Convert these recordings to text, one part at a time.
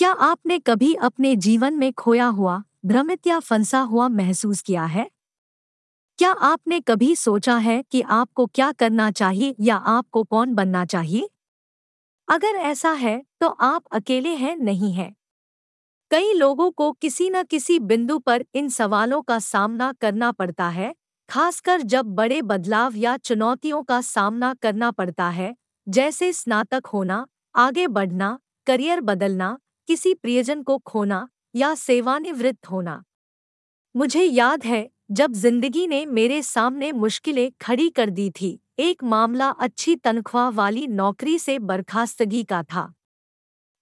क्या आपने कभी अपने जीवन में खोया हुआ, भ्रमित या फंसा हुआ महसूस किया है? क्या आपने कभी सोचा है कि आपको क्या करना चाहिए या आपको कौन बनना चाहिए? अगर ऐसा है तो आप अकेले हैं नहीं हैं। कई लोगों को किसी न किसी बिंदु पर इन सवालों का सामना करना पड़ता है, खासकर जब बड़े बदलाव या चुनौतियों का सामना करना पड़ता है, जैसे स्नातक होना, आगे बढ़ना, करियर बदलना किसी प्रियजन को खोना या सेवानिवृत्त होना। मुझे याद है, जब ज़िंदगी ने मेरे सामने मुश्किलें खड़ी कर दी थी, एक मामला अच्छी तनख्वाह वाली नौकरी से बर्खास्तगी का था।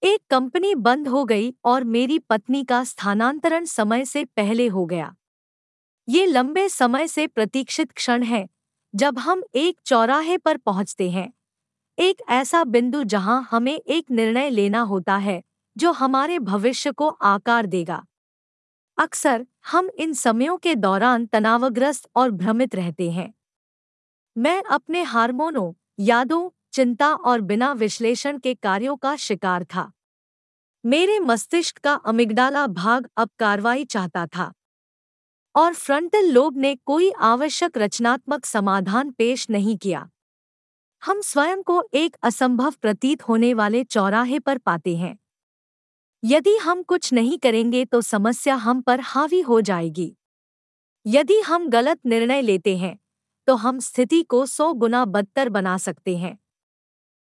एक कंपनी बंद हो गई और मेरी पत्नी का स्थानांतरण समय से पहले हो गया। ये लंबे समय से प्रतीक्षित क्षण है, जब हम एक चौराहे पर पहुँचते हैं। एक ऐसा बिंदु जहाँ हमें एक निर्णय लेना होता है जो हमारे भविष्य को आकार देगा। अक्सर हम इन समयों के दौरान तनावग्रस्त और भ्रमित रहते हैं। मैं अपने हार्मोनों, यादों, चिंता और बिना विश्लेषण के कार्यों का शिकार था। मेरे मस्तिष्क का अमिगडाला भाग अब कार्रवाई चाहता था। और फ्रंटल लोब ने कोई आवश्यक रचनात्मक समाधान पेश नहीं किया। हम स्वयं को एक असंभव प्रतीत होने वाले चौराहे पर पाते हैं। यदि हम कुछ नहीं करेंगे तो समस्या हम पर हावी हो जाएगी। यदि हम गलत निर्णय लेते हैं तो हम स्थिति को सौ गुना बदतर बना सकते हैं।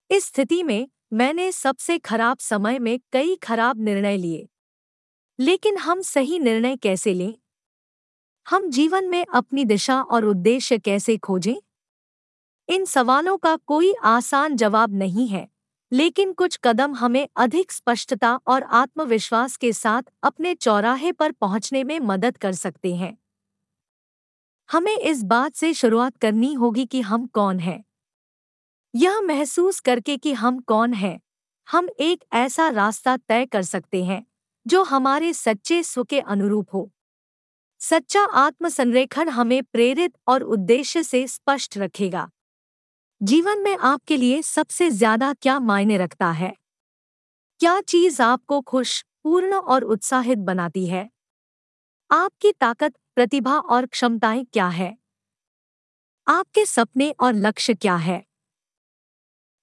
इस स्थिति में मैंने सबसे खराब समय में कई खराब निर्णय लिए। लेकिन हम सही निर्णय कैसे लें? हम जीवन में अपनी दिशा और उद्देश्य कैसे खोजें? इन सवालों का कोई आसान जवाब नहीं है। लेकिन कुछ कदम हमें अधिक स्पष्टता और आत्मविश्वास के साथ अपने चौराहे पर पहुँचने में मदद कर सकते हैं। हमें इस बात से शुरुआत करनी होगी कि हम कौन हैं। यह महसूस करके कि हम कौन हैं। हम एक ऐसा रास्ता तय कर सकते हैं, जो हमारे सच्चे स्व के अनुरूप हो। सच्चा आत्मसंरेखण हमें प्रेरित और उद्देश्य से स्पष्ट रखेगा। जीवन में आपके लिए सबसे ज़्यादा क्या मायने रखता है? क्या चीज़ आपको खुश, पूर्ण और उत्साहित बनाती है? आपकी ताकत, प्रतिभा और क्षमताएँ क्या है? आपके सपने और लक्ष्य क्या है?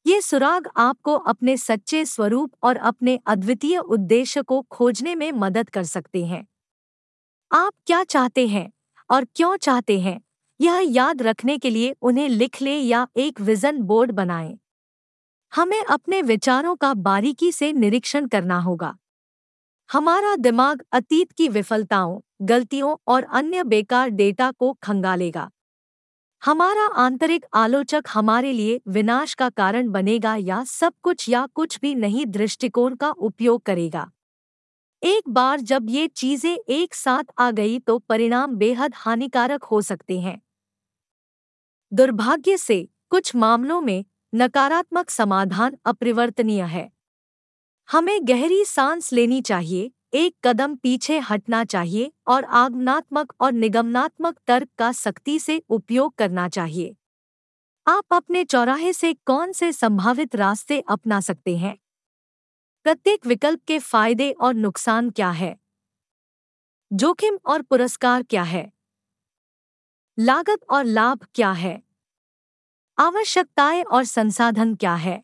ये सुराग आपको अपने सच्चे स्वरूप और अपने अद्वितीय उद्देश्य को खोजने में मदद कर सकते हैं। आप क्या चाहते हैं और क्यों चाहते हैं? यह याद रखने के लिए उन्हें लिख लें या एक विजन बोर्ड बनाएँ। हमें अपने विचारों का बारीकी से निरीक्षण करना होगा। हमारा दिमाग अतीत की विफलताओं, गलतियों और अन्य बेकार डेटा को खंगालेगा हमारा आंतरिक आलोचक हमारे लिए विनाश का कारण बनेगा या सब कुछ या कुछ भी नहीं दृष्टिकोण का उपयोग करेगा। एक बार जब ये चीज़ें एक साथ आ गई तो परिणाम बेहद हानिकारक हो सकते हैं। दुर्भाग्य से कुछ मामलों में नकारात्मक समाधान अपरिवर्तनीय है। हमें गहरी सांस लेनी चाहिए, एक कदम पीछे हटना चाहिए और आगमनात्मक और निगमनात्मक तर्क का सख्ती से उपयोग करना चाहिए। आप अपने चौराहे से कौन से संभावित रास्ते अपना सकते हैं? प्रत्येक विकल्प के फ़ायदे और नुकसान क्या है? जोखिम और पुरस्कार क्या है? लागत और लाभ क्या है? आवश्यकताएँ और संसाधन क्या है?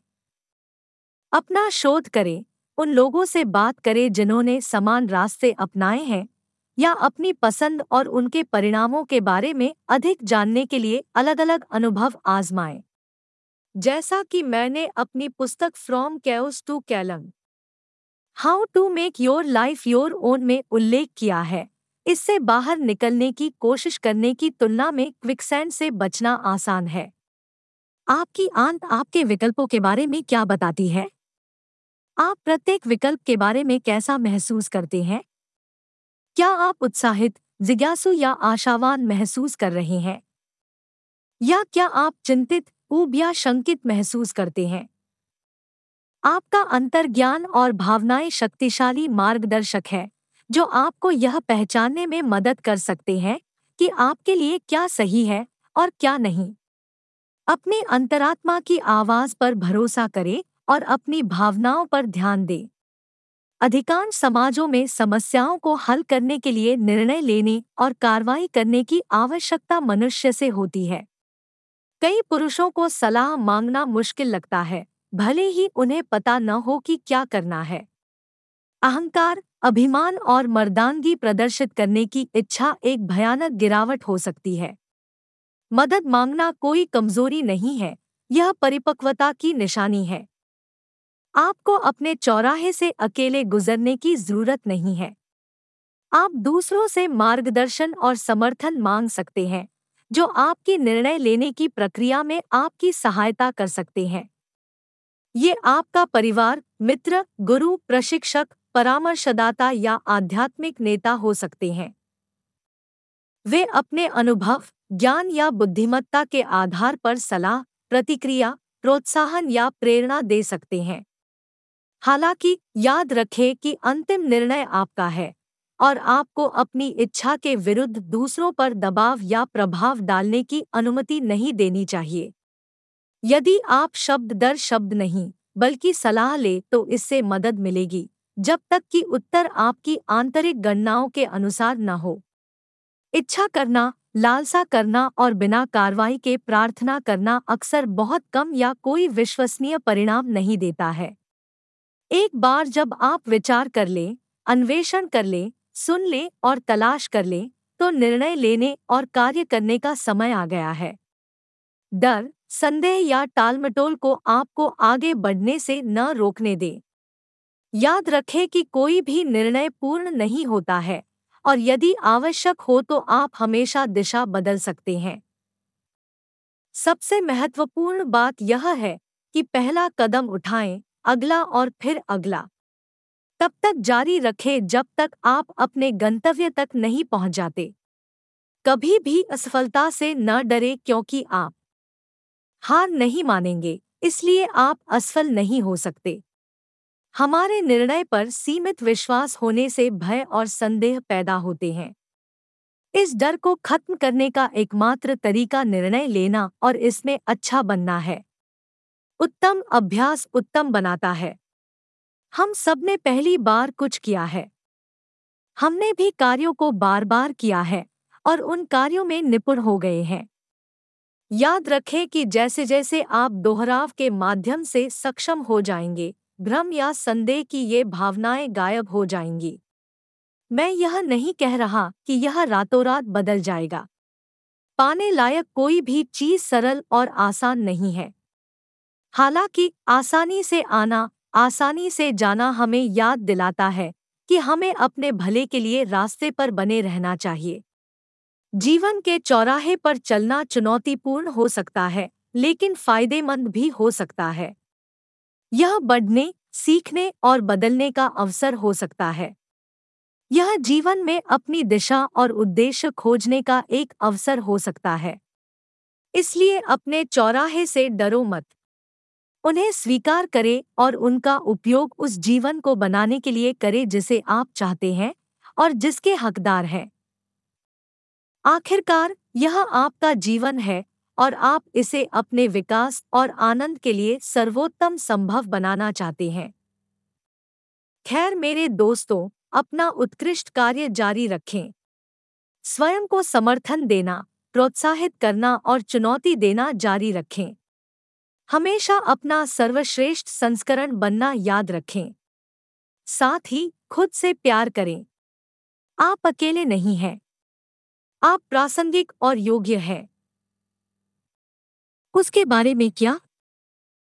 अपना शोध करें। उन लोगों से बात करें जिन्होंने समान रास्ते अपनाए हैं या अपनी पसंद और उनके परिणामों के बारे में अधिक जानने के लिए अलग अलग अनुभव आजमाएँ। जैसा कि मैंने अपनी पुस्तक from chaos to calm, how to make your life your own में उल्लेख किया है। इससे बाहर निकलने की कोशिश करने की तुलना में क्विकसैंड से बचना आसान है। आपकी आंत आपके विकल्पों के बारे में क्या बताती है? आप प्रत्येक विकल्प के बारे में कैसा महसूस करते हैं? क्या आप उत्साहित, जिज्ञासु या आशावान महसूस कर रहे हैं? या क्या आप चिंतित, ऊब या शंकित महसूस करते हैं? आपका अंतर्ज्ञान और भावनाएँ शक्तिशाली मार्गदर्शक है। जो आपको यह पहचानने में मदद कर सकते हैं कि आपके लिए क्या सही है और क्या नहीं। अपनी अंतरात्मा की आवाज़ पर भरोसा करें और अपनी भावनाओं पर ध्यान दें। अधिकांश समाजों में समस्याओं को हल करने के लिए निर्णय लेने और कार्रवाई करने की आवश्यकता मनुष्य से होती है। कई पुरुषों को सलाह मांगना मुश्किल लगता है, भले ही उन्हें पता न हो कि क्या करना है। अहंकार, अभिमान और मर्दानगी प्रदर्शित करने की इच्छा एक भयानक गिरावट हो सकती है। मदद मांगना कोई कमज़ोरी नहीं है, यह परिपक्वता की निशानी है। आपको अपने चौराहे से अकेले गुजरने की ज़रूरत नहीं है। आप दूसरों से मार्गदर्शन और समर्थन मांग सकते हैं, जो आपकी निर्णय लेने की प्रक्रिया में आपकी सहायता कर सकते हैं। ये आपका परिवार, मित्र, गुरु, प्रशिक्षक परामर्शदाता या आध्यात्मिक नेता हो सकते हैं। वे अपने अनुभव, ज्ञान या बुद्धिमत्ता के आधार पर सलाह, प्रतिक्रिया, प्रोत्साहन या प्रेरणा दे सकते हैं। हालाँकि, याद रखें कि अंतिम निर्णय आपका है, और आपको अपनी इच्छा के विरुद्ध दूसरों पर दबाव या प्रभाव डालने की अनुमति नहीं देनी चाहिए। यदि आप शब्द दर शब्द नहीं, बल्कि सलाह ले तो इससे मदद मिलेगी। जब तक कि उत्तर आपकी आंतरिक गणनाओं के अनुसार न हो। इच्छा करना, लालसा करना और बिना कार्रवाई के प्रार्थना करना अक्सर बहुत कम या कोई विश्वसनीय परिणाम नहीं देता है। एक बार जब आप विचार कर लें, अन्वेषण कर लें, सुन लें और तलाश कर लें तो निर्णय लेने और कार्य करने का समय आ गया है। डर, संदेह या टालमटोल को आपको आगे बढ़ने से न रोकने दें। याद रखें कि कोई भी निर्णय पूर्ण नहीं होता है, और यदि आवश्यक हो तो आप हमेशा दिशा बदल सकते हैं। सबसे महत्वपूर्ण बात यह है कि पहला कदम उठाएँ, अगला और फिर अगला। तब तक जारी रखें जब तक आप अपने गंतव्य तक नहीं पहुँच जाते कभी भी असफलता से न डरे क्योंकि आप हार नहीं मानेंगे, इसलिए आप असफल नहीं हो सकते। हमारे निर्णय पर सीमित विश्वास होने से भय और संदेह पैदा होते हैं। इस डर को खत्म करने का एकमात्र तरीका निर्णय लेना और इसमें अच्छा बनना है। उत्तम अभ्यास उत्तम बनाता है। हम सबने पहली बार कुछ किया है। हमने भी कार्यों को बार बार किया है और उन कार्यों में निपुण हो गए हैं। याद रखें कि जैसे जैसे आप दोहराव के माध्यम से सक्षम हो जाएँगे भ्रम या संदेह की ये भावनाएँ गायब हो जाएँगी। मैं यह नहीं कह रहा कि यह रातों रात बदल जाएगा। पाने लायक कोई भी चीज़ सरल और आसान नहीं है। हालाँकि, आसानी से आना, आसानी से जाना हमें याद दिलाता है कि हमें अपने भले के लिए रास्ते पर बने रहना चाहिए। जीवन के चौराहे पर चलना चुनौतीपूर्ण हो सकता है, लेकिन फ़ायदेमंद भी हो सकता है। यह बढ़ने, सीखने और बदलने का अवसर हो सकता है। यह जीवन में अपनी दिशा और उद्देश्य खोजने का एक अवसर हो सकता है। इसलिए अपने चौराहे से डरो मत। उन्हें स्वीकार करें और उनका उपयोग उस जीवन को बनाने के लिए करें जिसे आप चाहते हैं और जिसके हकदार हैं। आखिरकार, यह आपका जीवन है और आप इसे अपने विकास और आनंद के लिए सर्वोत्तम संभव बनाना चाहते हैं। खैर मेरे दोस्तों, अपना उत्कृष्ट कार्य जारी रखें। स्वयं को समर्थन देना, प्रोत्साहित करना और चुनौती देना जारी रखें। हमेशा अपना सर्वश्रेष्ठ संस्करण बनना याद रखें। साथ ही खुद से प्यार करें। आप अकेले नहीं हैं। आप प्रासंगिक और योग्य हैं। उसके बारे में क्या